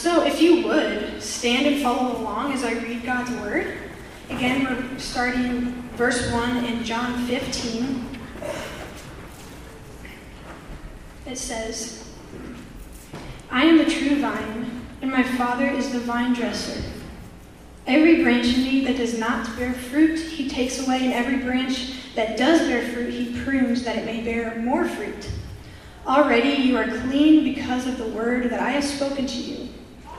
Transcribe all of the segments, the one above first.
So, if you would, stand and follow along as I read God's Word. Again, we're starting verse 1 in John 15. It says, I am the true vine, and my Father is the vine dresser. Every branch in me that does not bear fruit, he takes away, and every branch that does bear fruit, he prunes that it may bear more fruit. Already you are clean because of the word that I have spoken to you.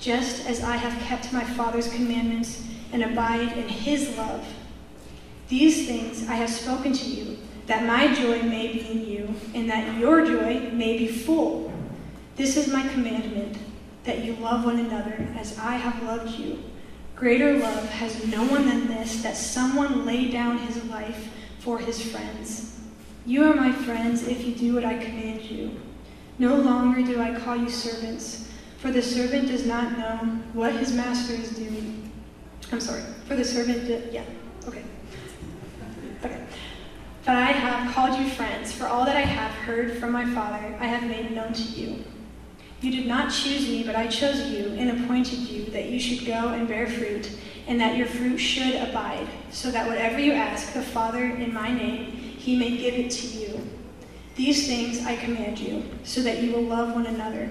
just as I have kept my Father's commandments and abide in his love. These things I have spoken to you, that my joy may be in you, and that your joy may be full. This is my commandment, that you love one another as I have loved you. Greater love has no one than this, that someone lay down his life for his friends. You are my friends if you do what I command you. No longer do I call you servants for the servant does not know what his master is doing. I'm sorry. For the servant, did, yeah, okay. Okay. But I have called you friends, for all that I have heard from my Father I have made known to you. You did not choose me, but I chose you and appointed you that you should go and bear fruit, and that your fruit should abide, so that whatever you ask the Father in my name, he may give it to you. These things I command you, so that you will love one another.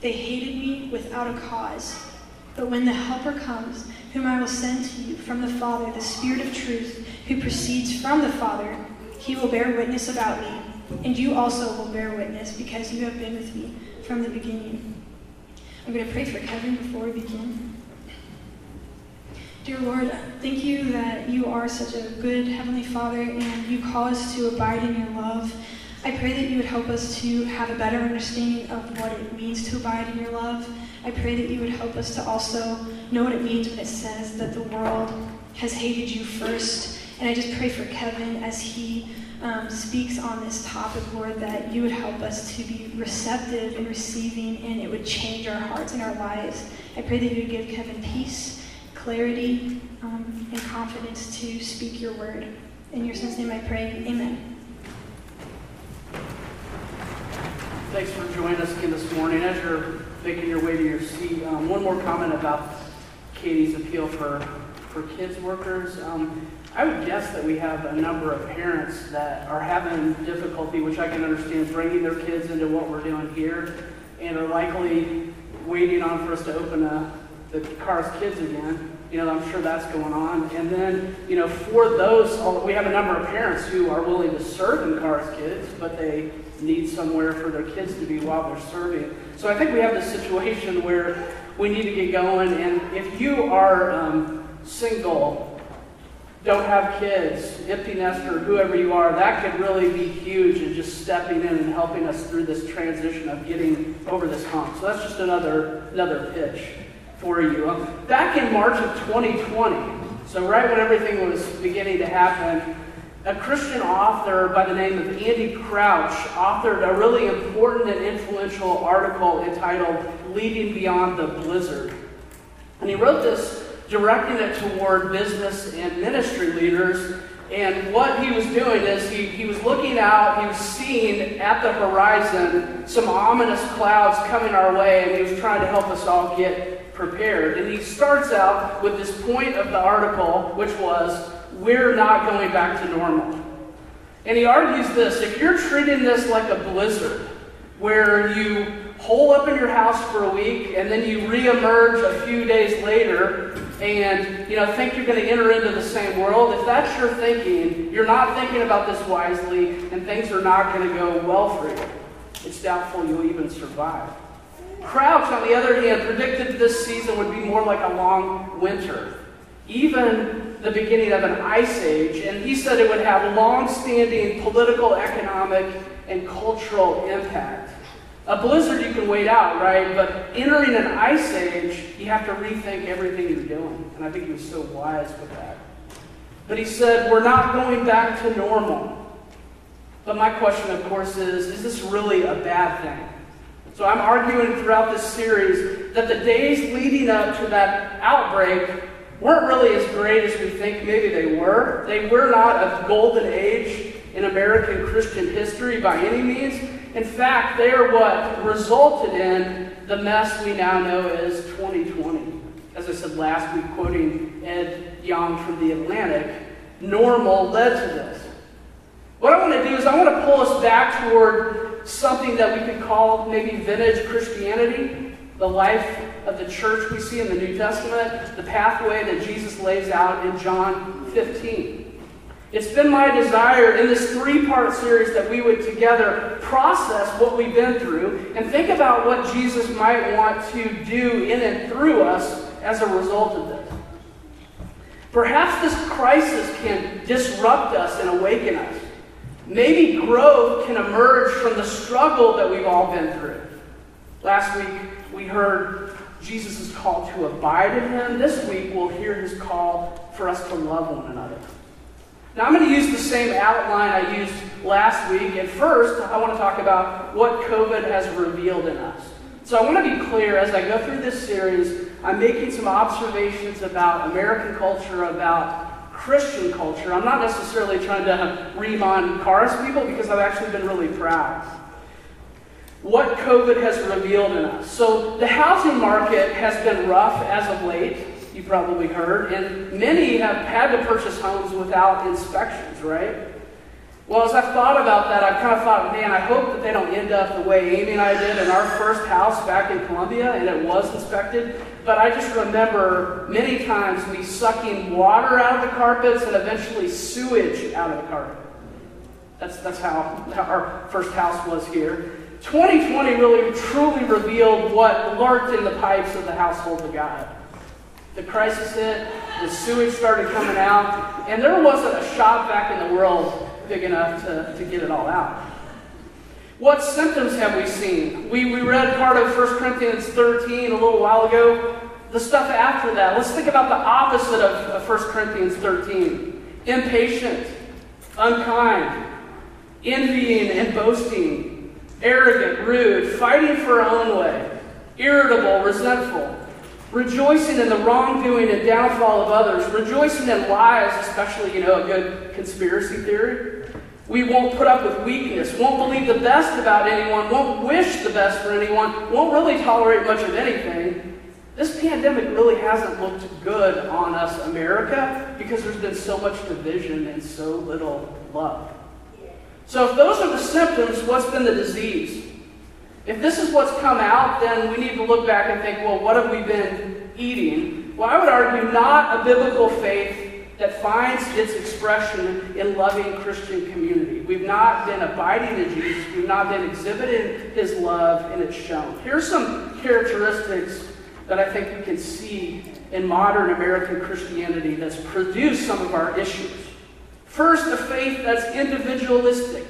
They hated me without a cause. But when the Helper comes, whom I will send to you from the Father, the Spirit of truth, who proceeds from the Father, he will bear witness about me. And you also will bear witness, because you have been with me from the beginning. I'm going to pray for Kevin before we begin. Dear Lord, thank you that you are such a good Heavenly Father and you call us to abide in your love. I pray that you would help us to have a better understanding of what it means to abide in your love. I pray that you would help us to also know what it means when it says that the world has hated you first. And I just pray for Kevin as he um, speaks on this topic, Lord, that you would help us to be receptive and receiving, and it would change our hearts and our lives. I pray that you would give Kevin peace, clarity, um, and confidence to speak your word. In your son's name I pray. Amen. Thanks for joining us again this morning. As you're making your way to your seat, um, one more comment about Katie's appeal for, for kids workers. Um, I would guess that we have a number of parents that are having difficulty, which I can understand, bringing their kids into what we're doing here, and are likely waiting on for us to open a, the Cars Kids again. You know, I'm sure that's going on. And then, you know, for those, we have a number of parents who are willing to serve in Cars Kids, but they need somewhere for their kids to be while they're serving. So I think we have this situation where we need to get going. And if you are um, single don't have kids, empty nester, whoever you are, that could really be huge in just stepping in and helping us through this transition of getting over this hump. So that's just another another pitch for you. Um, back in March of 2020, so right when everything was beginning to happen, a Christian author by the name of Andy Crouch authored a really important and influential article entitled Leading Beyond the Blizzard. And he wrote this directing it toward business and ministry leaders. And what he was doing is he, he was looking out, he was seeing at the horizon some ominous clouds coming our way, and he was trying to help us all get prepared. And he starts out with this point of the article, which was, We're not going back to normal. And he argues this if you're treating this like a blizzard, where you hole up in your house for a week and then you reemerge a few days later and you know think you're going to enter into the same world if that's your thinking you're not thinking about this wisely and things are not going to go well for you it's doubtful you'll even survive crouch on the other hand predicted this season would be more like a long winter even the beginning of an ice age and he said it would have long-standing political economic and cultural impact a blizzard you can wait out, right? But entering an ice age, you have to rethink everything you're doing. And I think he was so wise with that. But he said, We're not going back to normal. But my question, of course, is is this really a bad thing? So I'm arguing throughout this series that the days leading up to that outbreak weren't really as great as we think maybe they were. They were not a golden age in American Christian history by any means. In fact, they are what resulted in the mess we now know as 2020. As I said last week, quoting Ed Yong from The Atlantic, normal led to this. What I want to do is I want to pull us back toward something that we could call maybe vintage Christianity, the life of the church we see in the New Testament, the pathway that Jesus lays out in John 15. It's been my desire in this three part series that we would together process what we've been through and think about what Jesus might want to do in and through us as a result of this. Perhaps this crisis can disrupt us and awaken us. Maybe growth can emerge from the struggle that we've all been through. Last week, we heard Jesus' call to abide in him. This week, we'll hear his call for us to love one another. Now, I'm going to use the same outline I used last week. And first, I want to talk about what COVID has revealed in us. So, I want to be clear as I go through this series, I'm making some observations about American culture, about Christian culture. I'm not necessarily trying to ream on cars people because I've actually been really proud. What COVID has revealed in us. So, the housing market has been rough as of late you probably heard, and many have had to purchase homes without inspections, right? Well, as I've thought about that, I've kind of thought, man, I hope that they don't end up the way Amy and I did in our first house back in Columbia, and it was inspected. But I just remember many times me sucking water out of the carpets and eventually sewage out of the carpet. That's, that's how, how our first house was here. 2020 really truly revealed what lurked in the pipes of the household of God. The crisis hit, the sewage started coming out, and there wasn't a Shop-Vac in the world big enough to, to get it all out. What symptoms have we seen? We, we read part of 1 Corinthians 13 a little while ago. The stuff after that, let's think about the opposite of, of 1 Corinthians 13 impatient, unkind, envying and boasting, arrogant, rude, fighting for our own way, irritable, resentful rejoicing in the wrongdoing and downfall of others, rejoicing in lies, especially, you know, a good conspiracy theory. We won't put up with weakness, won't believe the best about anyone, won't wish the best for anyone, won't really tolerate much of anything. This pandemic really hasn't looked good on us, America, because there's been so much division and so little love. So, if those are the symptoms, what's been the disease? If this is what's come out, then we need to look back and think, well, what have we been eating? Well, I would argue not a biblical faith that finds its expression in loving Christian community. We've not been abiding in Jesus. We've not been exhibiting his love, and it's shown. Here's some characteristics that I think we can see in modern American Christianity that's produced some of our issues. First, a faith that's individualistic.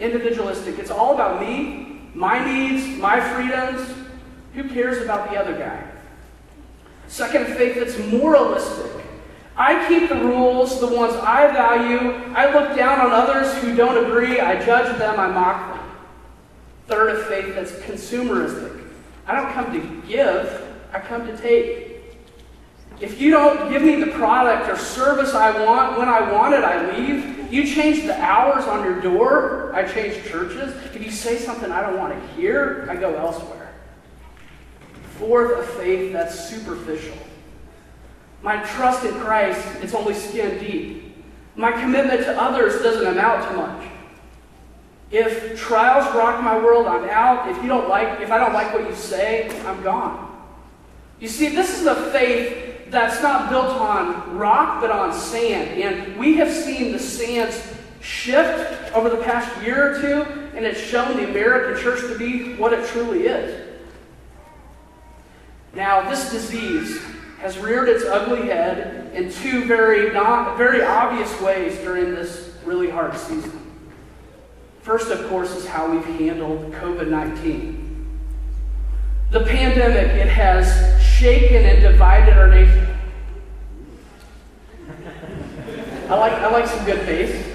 Individualistic. It's all about me, my needs, my freedoms. Who cares about the other guy? Second, a faith that's moralistic. I keep the rules, the ones I value. I look down on others who don't agree. I judge them. I mock them. Third, a faith that's consumeristic. I don't come to give, I come to take. If you don't give me the product or service I want when I want it, I leave. You change the hours on your door, I change churches. If you say something I don't want to hear, I go elsewhere. Fourth, a faith that's superficial. My trust in Christ is only skin deep. My commitment to others doesn't amount to much. If trials rock my world, I'm out. If you don't like, if I don't like what you say, I'm gone. You see, this is a faith that's not built on rock, but on sand. And we have seen the sands shift over the past year or two, and it's shown the American church to be what it truly is. Now, this disease has reared its ugly head in two very, not, very obvious ways during this really hard season. First, of course, is how we've handled COVID 19. The pandemic, it has shaken and divided our nation. I like, I like some good bass.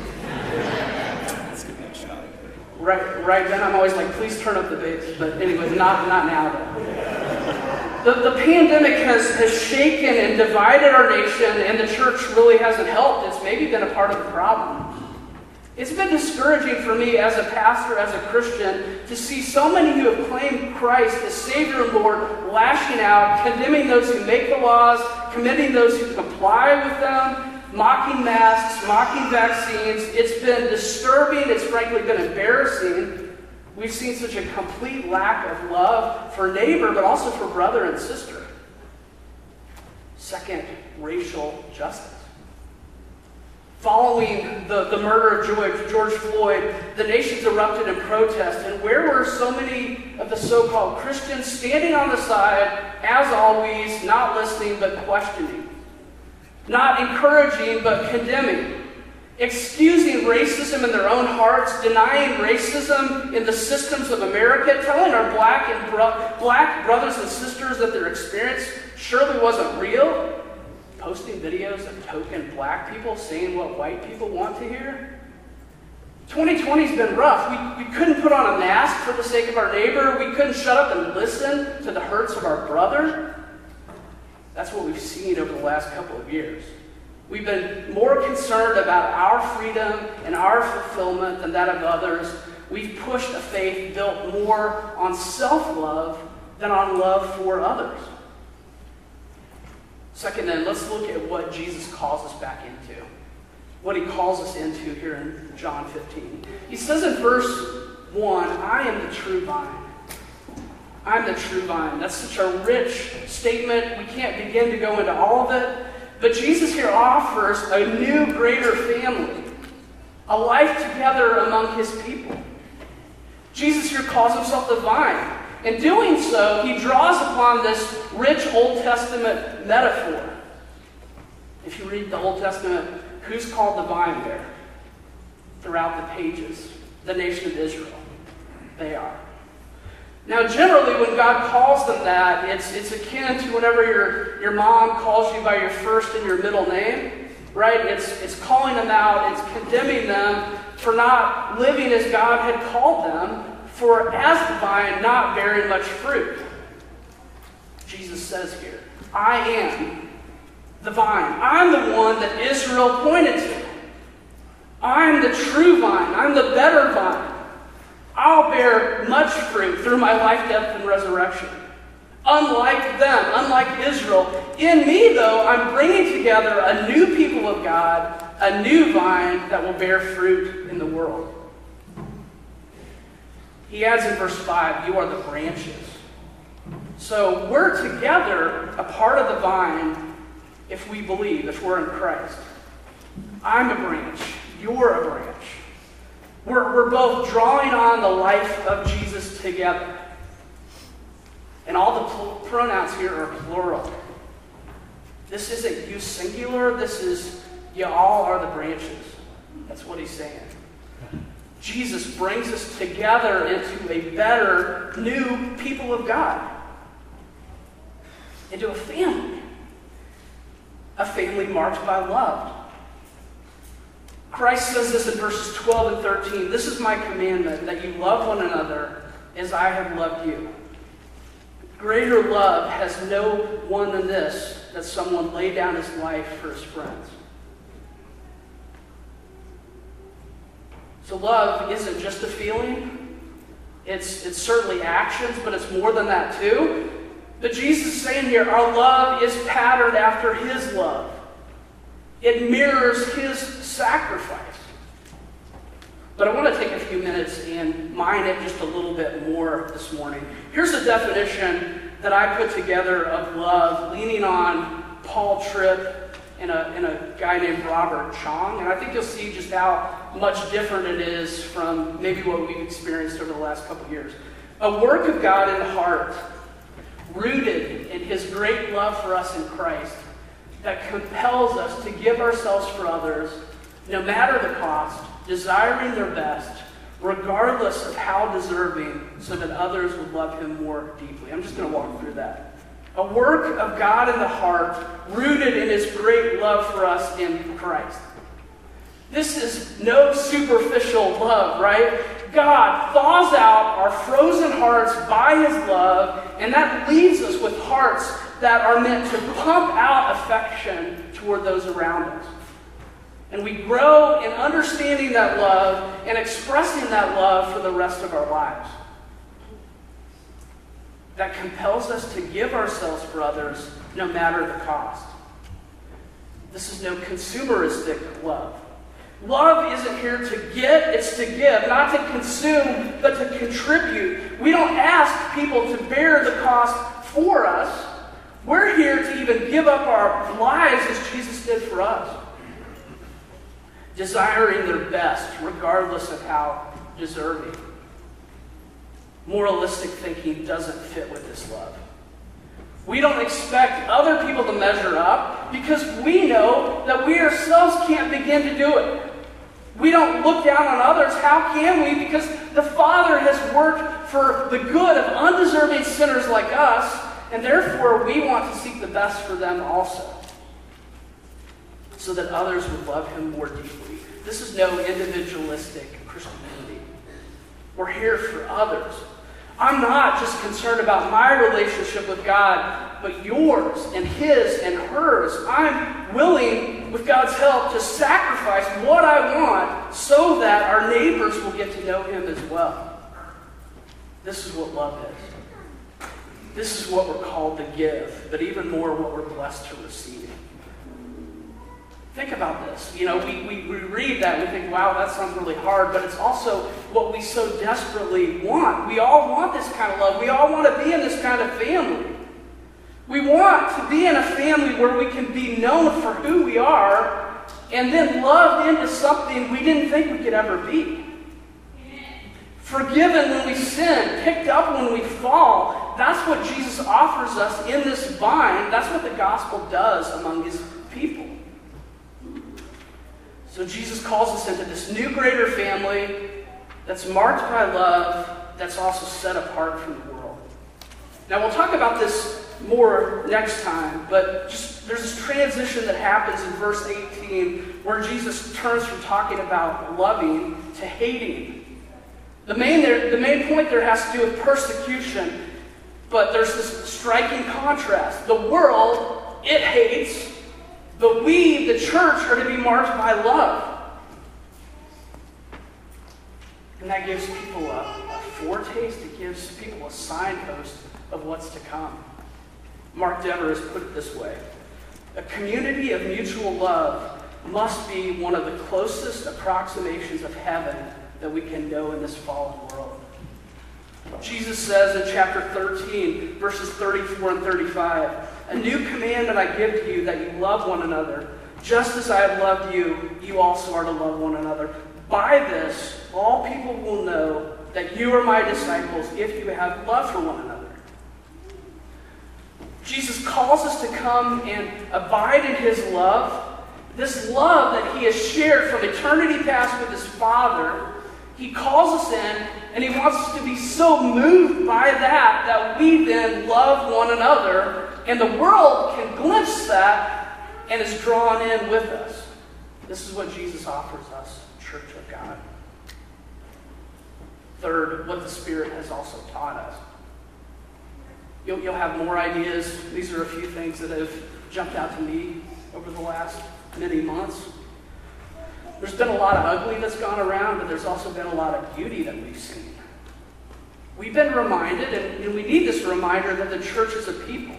Right, right then, I'm always like, please turn up the bass. But anyway, not, not now, though. The, the pandemic has, has shaken and divided our nation, and the church really hasn't helped. It's maybe been a part of the problem. It's been discouraging for me as a pastor, as a Christian, to see so many who have claimed Christ as Savior and Lord lashing out, condemning those who make the laws, commending those who comply with them, mocking masks, mocking vaccines. It's been disturbing. It's frankly been embarrassing. We've seen such a complete lack of love for neighbor, but also for brother and sister. Second, racial justice. Following the, the murder of George, Floyd, the nations erupted in protest. And where were so many of the so called Christians standing on the side, as always, not listening but questioning? Not encouraging but condemning? Excusing racism in their own hearts, denying racism in the systems of America, telling our black, and bro- black brothers and sisters that their experience surely wasn't real? Posting videos of token black people saying what white people want to hear? 2020's been rough. We, we couldn't put on a mask for the sake of our neighbor. We couldn't shut up and listen to the hurts of our brother. That's what we've seen over the last couple of years. We've been more concerned about our freedom and our fulfillment than that of others. We've pushed a faith built more on self love than on love for others. Second, then, let's look at what Jesus calls us back into. What he calls us into here in John 15. He says in verse 1, I am the true vine. I'm the true vine. That's such a rich statement. We can't begin to go into all of it. But Jesus here offers a new, greater family, a life together among his people. Jesus here calls himself the vine. In doing so, he draws upon this rich Old Testament metaphor. If you read the Old Testament, who's called the vine there? Throughout the pages, the nation of Israel. They are. Now, generally, when God calls them that, it's, it's akin to whenever your, your mom calls you by your first and your middle name, right? It's, it's calling them out, it's condemning them for not living as God had called them, for as the vine not bearing much fruit. Jesus says here, I am the vine. I'm the one that Israel pointed to. I'm the true vine. I'm the better vine. I'll bear much fruit through my life, death, and resurrection. Unlike them, unlike Israel. In me, though, I'm bringing together a new people of God, a new vine that will bear fruit in the world. He adds in verse 5, You are the branches. So we're together, a part of the vine, if we believe, if we're in Christ. I'm a branch. You're a branch. We're, we're both drawing on the life of Jesus together. And all the pl- pronouns here are plural. This isn't you singular, this is you all are the branches. That's what he's saying. Jesus brings us together into a better, new people of God, into a family, a family marked by love. Christ says this in verses 12 and 13 This is my commandment, that you love one another as I have loved you. Greater love has no one than this, that someone lay down his life for his friends. So love isn't just a feeling. It's, it's certainly actions, but it's more than that too. But Jesus is saying here, our love is patterned after his love. It mirrors his sacrifice. But I want to take a few minutes and mine it just a little bit more this morning. Here's a definition that I put together of love, leaning on Paul Tripp and a, and a guy named Robert Cheong. And I think you'll see just how much different it is from maybe what we've experienced over the last couple years. A work of God in the heart, rooted in his great love for us in Christ, that compels us to give ourselves for others, no matter the cost, desiring their best, regardless of how deserving, so that others would love him more deeply. I'm just going to walk through that. A work of God in the heart, rooted in his great love for us in Christ. This is no superficial love, right? God thaws out our frozen hearts by his love, and that leaves us with hearts that are meant to pump out affection toward those around us. And we grow in understanding that love and expressing that love for the rest of our lives. That compels us to give ourselves for others no matter the cost. This is no consumeristic love. Love isn't here to get, it's to give, not to consume, but to contribute. We don't ask people to bear the cost for us. We're here to even give up our lives as Jesus did for us desiring their best, regardless of how deserving. Moralistic thinking doesn't fit with this love. We don't expect other people to measure up because we know that we ourselves can't begin to do it. We don't look down on others. How can we? Because the Father has worked for the good of undeserving sinners like us, and therefore we want to seek the best for them also so that others would love him more deeply. This is no individualistic Christianity. We're here for others. I'm not just concerned about my relationship with God, but yours and his and hers. I'm willing, with God's help, to sacrifice what I want so that our neighbors will get to know him as well. This is what love is. This is what we're called to give, but even more what we're blessed to receive. Think about this. You know, we, we, we read that, and we think, wow, that sounds really hard, but it's also what we so desperately want. We all want this kind of love. We all want to be in this kind of family. We want to be in a family where we can be known for who we are and then loved into something we didn't think we could ever be. Forgiven when we sin, picked up when we fall. That's what Jesus offers us in this vine. That's what the gospel does among his people. So Jesus calls us into this new, greater family that's marked by love, that's also set apart from the world. Now, we'll talk about this more next time, but just there's this transition that happens in verse 18 where Jesus turns from talking about loving to hating. The main, there, the main point there has to do with persecution, but there's this striking contrast. The world, it hates, but we, the church, are to be marked by love. And that gives people a, a foretaste, it gives people a signpost of what's to come. Mark Dever has put it this way A community of mutual love must be one of the closest approximations of heaven that we can know in this fallen world. Jesus says in chapter 13, verses 34 and 35, A new commandment I give to you that you love one another. Just as I have loved you, you also are to love one another. By this, all people will know that you are my disciples if you have love for one another. Jesus calls us to come and abide in his love. This love that he has shared from eternity past with his Father, he calls us in and he wants us to be so moved by that that we then love one another and the world can glimpse that and is drawn in with us. This is what Jesus offers us, Church of God. Third, what the Spirit has also taught us. You'll, you'll have more ideas. These are a few things that have jumped out to me over the last many months. There's been a lot of ugly that's gone around, but there's also been a lot of beauty that we've seen. We've been reminded, and, we need this reminder, that the church is a people.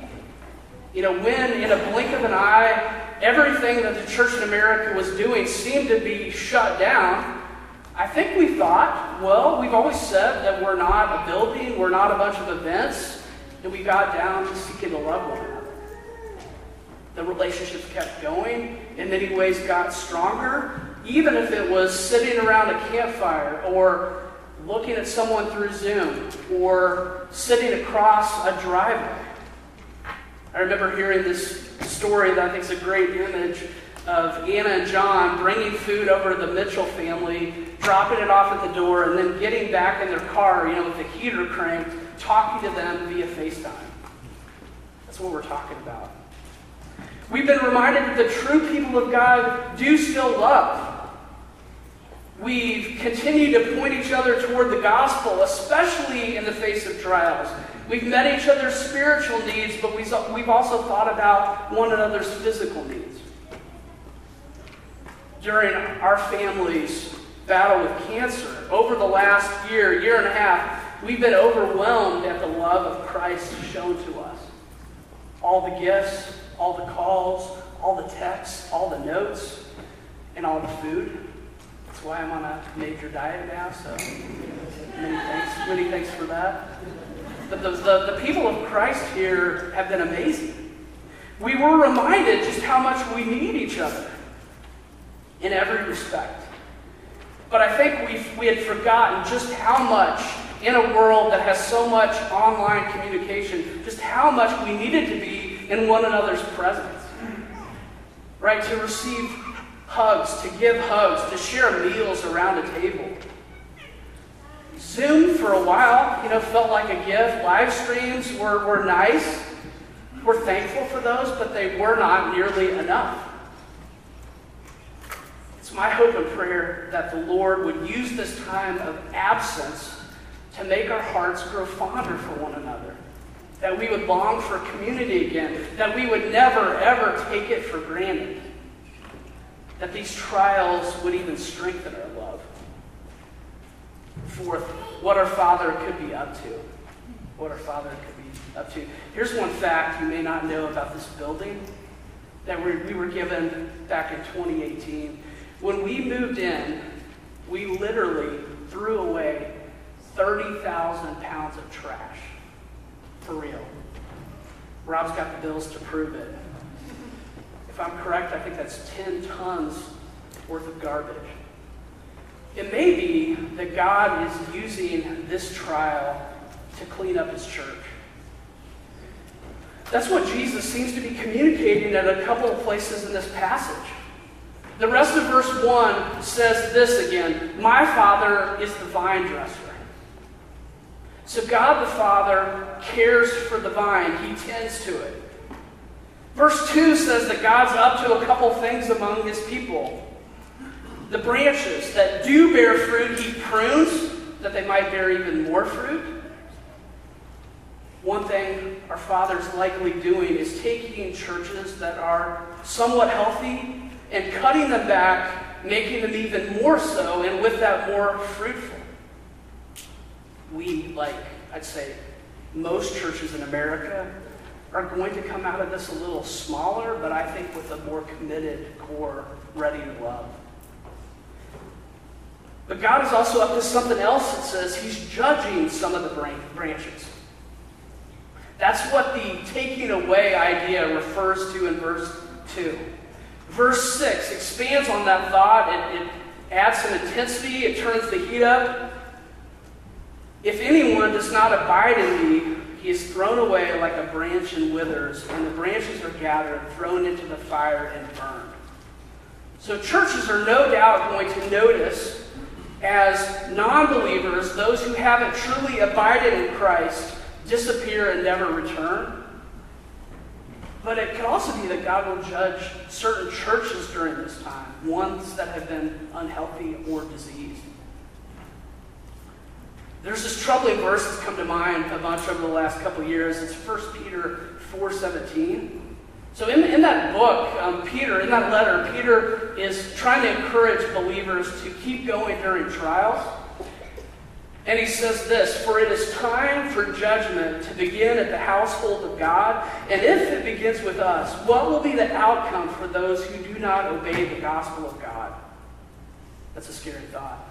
You know, when in a blink of an eye, everything that the church in America was doing seemed to be shut down, I think we thought, well, we've always said that we're not a building, we're not a bunch of events, and we got down to seeking to love one another. The relationships kept going, in many ways got stronger, even if it was sitting around a campfire or looking at someone through Zoom or sitting across a driveway. I remember hearing this story that I think is a great image of Anna and John bringing food over to the Mitchell family, dropping it off at the door, and then getting back in their car, you know, with the heater cranked, talking to them via FaceTime. That's what we're talking about. We've been reminded that the true people of God do still love. We've continued to point each other toward the gospel, especially in the face of trials. We've met each other's spiritual needs, but we've also thought about one another's physical needs. During our family's battle with cancer, over the last year, year and a half, we've been overwhelmed at the love of Christ shown to us. All the gifts, all the calls, all the texts, all the notes, and all the food. That's why I'm on a major diet now, so many thanks, many thanks for that. But the, the, the people of Christ here have been amazing. We were reminded just how much we need each other in every respect. But I think we we had forgotten just how much, in a world that has so much online communication, just how much we needed to be in one another's presence. Right? To receive hugs, to give hugs, to share meals around a table. Zoom for a while, you know, felt like a gift. Live streams were, were nice. We're thankful for those, but they were not nearly enough. It's my hope and prayer that the Lord would use this time of absence to make our hearts grow fonder for one another. That we would long for community again. That we would never, ever take it for granted. That these trials would even strengthen our love forth what our Father could be up to. What our Father could be up to. Here's one fact you may not know about this building that we were given back in 2018. When we moved in, we literally threw away 30,000 pounds of trash. For real. Rob's got the bills to prove it. If I'm correct, I think that's 10 tons worth of garbage. It may be that God is using this trial to clean up his church. That's what Jesus seems to be communicating at a couple of places in this passage. The rest of verse 1 says this again My Father is the vine dresser. So God the Father cares for the vine, He tends to it. Verse 2 says that God's up to a couple things among His people the branches that do bear fruit, he prunes that they might bear even more fruit. One thing our Father's likely doing is taking churches that are somewhat healthy and cutting them back, making them even more so, and with that, more fruitful. We, like I'd say most churches in America, are going to come out of this a little smaller, but I think with a more committed core ready to love. But God is also up to something else that says He's judging some of the branches. That's what the taking away idea refers to in verse 2. Verse 6 expands on that thought, it, it adds some intensity, it turns the heat up. If anyone does not abide in me, he is thrown away like a branch and withers, and the branches are gathered, thrown into the fire, and burned. So churches are no doubt going to notice as non believers, those who haven't truly abided in Christ, disappear and never return. But it could also be that God will judge certain churches during this time, ones that have been unhealthy or diseased. There's this troubling verse that's come to mind a bunch over the last couple years. It's 1 Peter 4.17. So in, in that book, um, Peter, in that letter, Peter is trying to encourage believers to keep going during trials. And he says this For it is time for judgment to begin at the household of God. And if it begins with us, what will be the outcome for those who do not obey the gospel of God? That's a scary thought.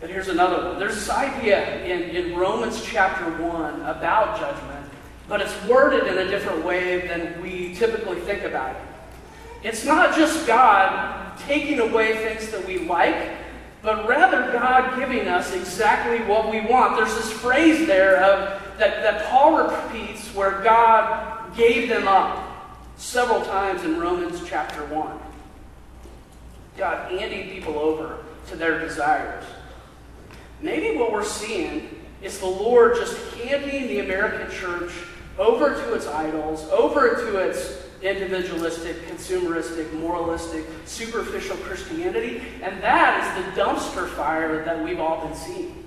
But here's another one. There's this idea in, in Romans chapter 1 about judgment, but it's worded in a different way than we typically think about it. It's not just God taking away things that we like, but rather God giving us exactly what we want. There's this phrase there of, that, that Paul repeats where God gave them up several times in Romans chapter 1. God handing people over to their desires. Maybe what we're seeing is the Lord just handing the American church over to its idols, over to its individualistic, consumeristic, moralistic, superficial Christianity, and that is the dumpster fire that we've all been seeing.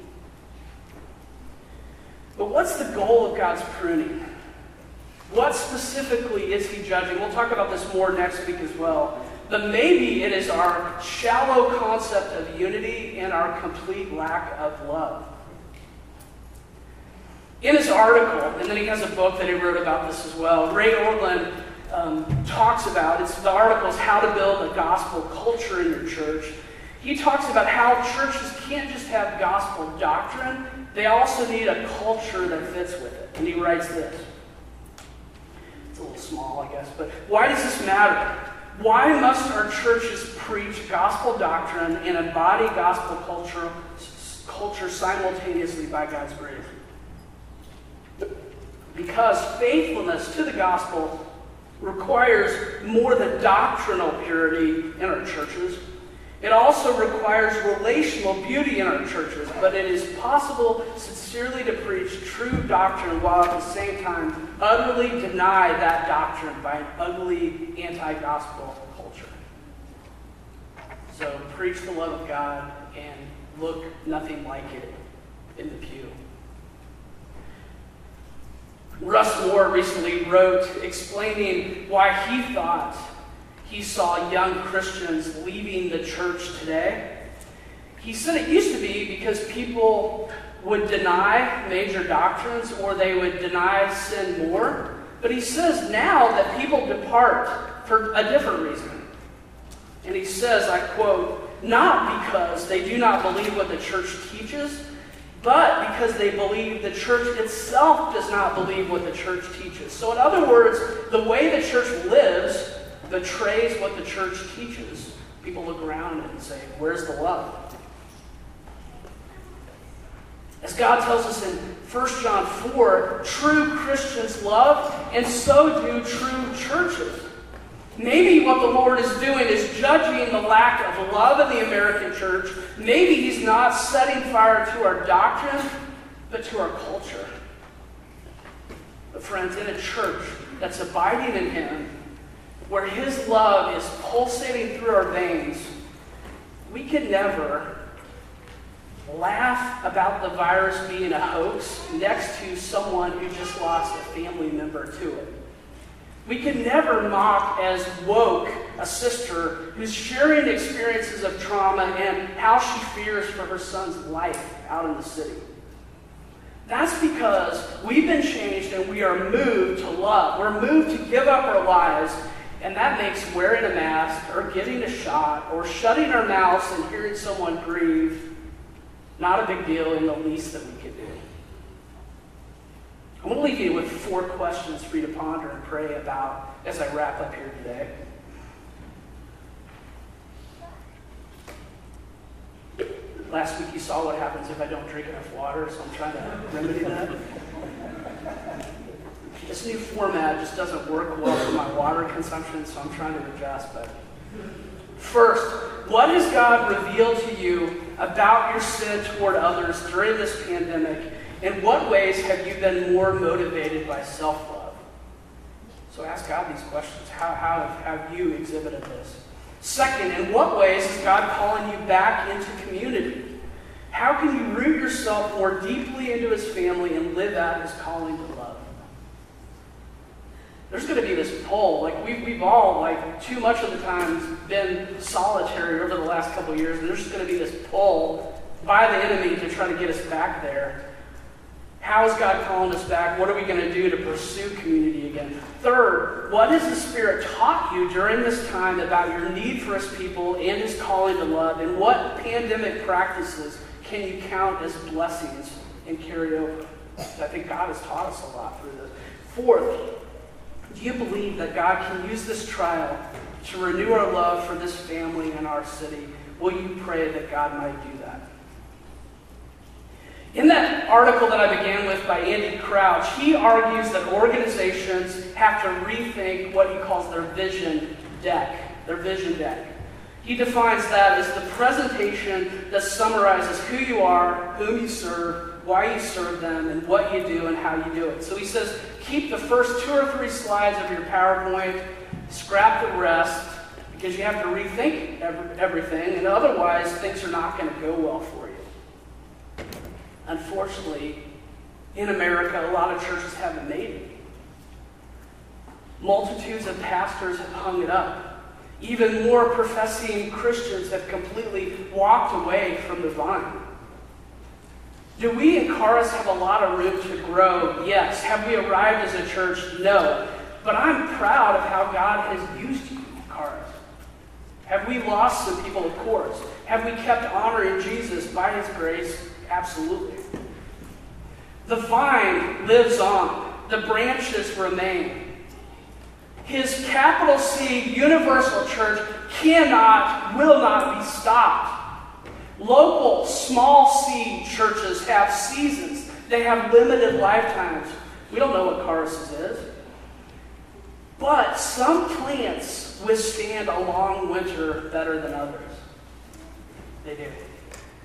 But what's the goal of God's pruning? What specifically is He judging? We'll talk about this more next week as well. But maybe it is our shallow concept of unity and our complete lack of love. In his article, and then he has a book that he wrote about this as well, Ray Ortlund um, talks about, it's the article is How to Build a Gospel Culture in Your Church. He talks about how churches can't just have gospel doctrine, they also need a culture that fits with it. And he writes this. It's a little small, I guess, but why does this matter? Why must our churches preach gospel doctrine and embody gospel culture, culture simultaneously by God's grace? Because faithfulness to the gospel requires more than doctrinal purity in our churches. It also requires relational beauty in our churches, but it is possible sincerely to preach true doctrine while at the same time utterly deny that doctrine by an ugly anti gospel culture. So preach the love of God and look nothing like it in the pew. Russ Moore recently wrote explaining why he thought he saw young Christians leaving the church today. He said it used to be because people would deny major doctrines or they would deny sin more. But he says now that people depart for a different reason. And he says, I quote, not because they do not believe what the church teaches, but because they believe the church itself does not believe what the church teaches. So, in other words, the way the church lives betrays what the church teaches. People look around and say, Where's the love? As God tells us in 1 John 4, true Christians love, and so do true churches. Maybe what the Lord is doing is judging the lack of love in the American church. Maybe He's not setting fire to our doctrine, but to our culture. But, friends, in a church that's abiding in Him, where His love is pulsating through our veins, we can never laugh about the virus being a hoax next to someone who just lost a family member to it. We can never mock as woke a sister who's sharing experiences of trauma and how she fears for her son's life out in the city. That's because we've been changed and we are moved to love. We're moved to give up our lives, and that makes wearing a mask or getting a shot or shutting our mouths and hearing someone grieve not a big deal in the least that we could do. I want to leave you with four questions for you to ponder and pray about as I wrap up here today. last week you saw what happens if I don't drink enough water, so I'm trying to remedy that. This new format just doesn't work well for my water consumption, so I'm trying to adjust. But first, what has God revealed to you about your sin toward others during this pandemic? In what ways have you been more motivated by self love? So ask God these questions. How, how have you exhibited this? Second, in what ways is God calling you back into community? How can you root yourself more deeply into his family and live out his calling to? There's going to be this pull. Like we've, we've all, like too much of the time, been solitary over the last couple years, and there's just going to be this pull by the enemy to try to get us back there. How is God calling us back? What are we going to do to pursue community again? Third, what has the Spirit taught you during this time about your need for His people and His calling to love? And what pandemic practices can you count as blessings and carry over? I think God has taught us a lot through this. Fourth, do you believe that God can use this trial to renew our love for this family and our city? Will you pray that God might do that? In that article that I began with by Andy Crouch, he argues that organizations have to rethink what he calls their vision deck, their vision deck. He defines that as the presentation that summarizes who you are, whom you serve, why you serve them, and what you do and how you do it. So he says, keep the first two or three slides of your PowerPoint, scrap the rest, because you have to rethink everything, and otherwise things are not going to go well for you. Unfortunately, in America, a lot of churches haven't made it. Multitudes of pastors have hung it up. Even more professing Christians have completely walked away from the vine. Do we at Charis have a lot of room to grow? Yes. Have we arrived as a church? No. But I'm proud of how God has used you, Charis. Have we lost some people? Of course. Have we kept honoring Jesus by his grace? Absolutely. The vine lives on, the branches remain. His capital C universal church cannot, will not be stopped. Local, small c churches have seasons, they have limited lifetimes. We don't know what Charis is. But some plants withstand a long winter better than others. They do.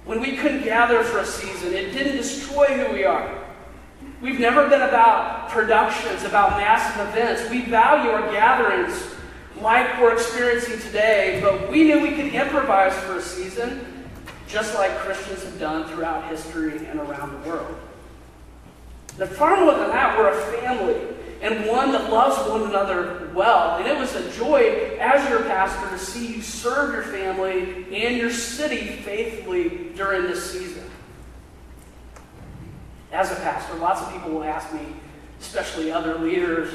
When we couldn't gather for a season, it didn't destroy who we are. We've never been about productions, about massive events. We value our gatherings like we're experiencing today, but we knew we could improvise for a season, just like Christians have done throughout history and around the world. But far more than that, we're a family and one that loves one another well. And it was a joy as your pastor to see you serve your family and your city faithfully during this season. As a pastor, lots of people will ask me, especially other leaders,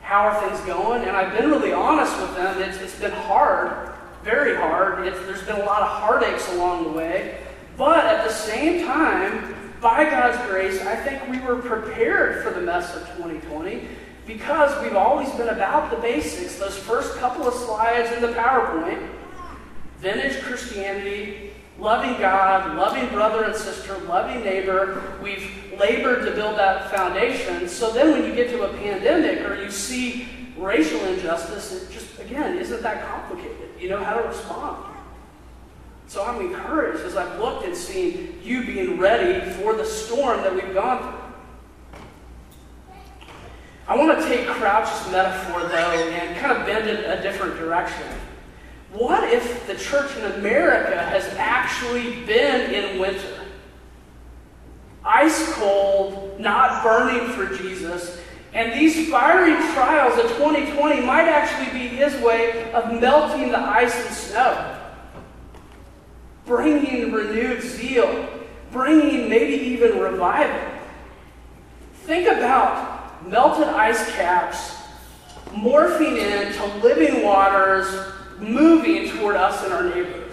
how are things going? And I've been really honest with them. It's, it's been hard, very hard. There's been a lot of heartaches along the way. But at the same time, by God's grace, I think we were prepared for the mess of 2020 because we've always been about the basics. Those first couple of slides in the PowerPoint vintage Christianity, loving God, loving brother and sister, loving neighbor. We've labored to build that foundation. So then when you get to a pandemic or you see racial injustice, it just, again, isn't that complicated. You know how to respond. So I'm encouraged as I've looked and seen you being ready for the storm that we've gone through. I want to take Crouch's metaphor, though, and kind of bend it a different direction. What if the church in America has actually been in winter? Ice cold, not burning for Jesus, and these fiery trials of 2020 might actually be his way of melting the ice and snow bringing renewed zeal, bringing maybe even revival. Think about melted ice caps morphing into living waters moving toward us and our neighbors.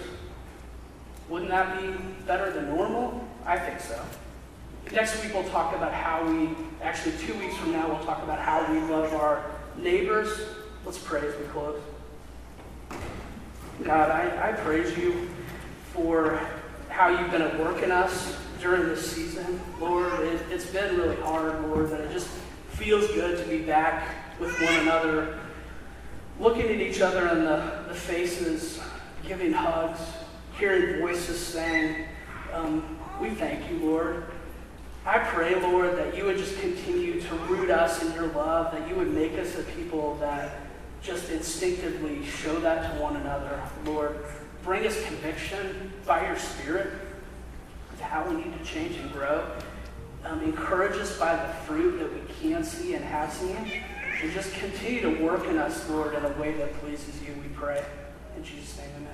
Wouldn't that be better than normal? I think so. Next week, we'll talk about how we, actually, two weeks from now, we'll talk about how we love our neighbors. Let's pray as we close. God, I, I praise you for how you've been at work in us during this season, Lord. It, it's been really hard, Lord, but it just feels good to be back with one another, looking at each other in the, the faces, giving hugs, hearing voices saying, um, We thank you, Lord. I pray, Lord, that you would just continue to root us in your love, that you would make us a people that just instinctively show that to one another. Lord, bring us conviction by your Spirit of how we need to change and grow. Um, encourage us by the fruit that we can see and have seen. And just continue to work in us, Lord, in a way that pleases you, we pray. In Jesus' name, amen.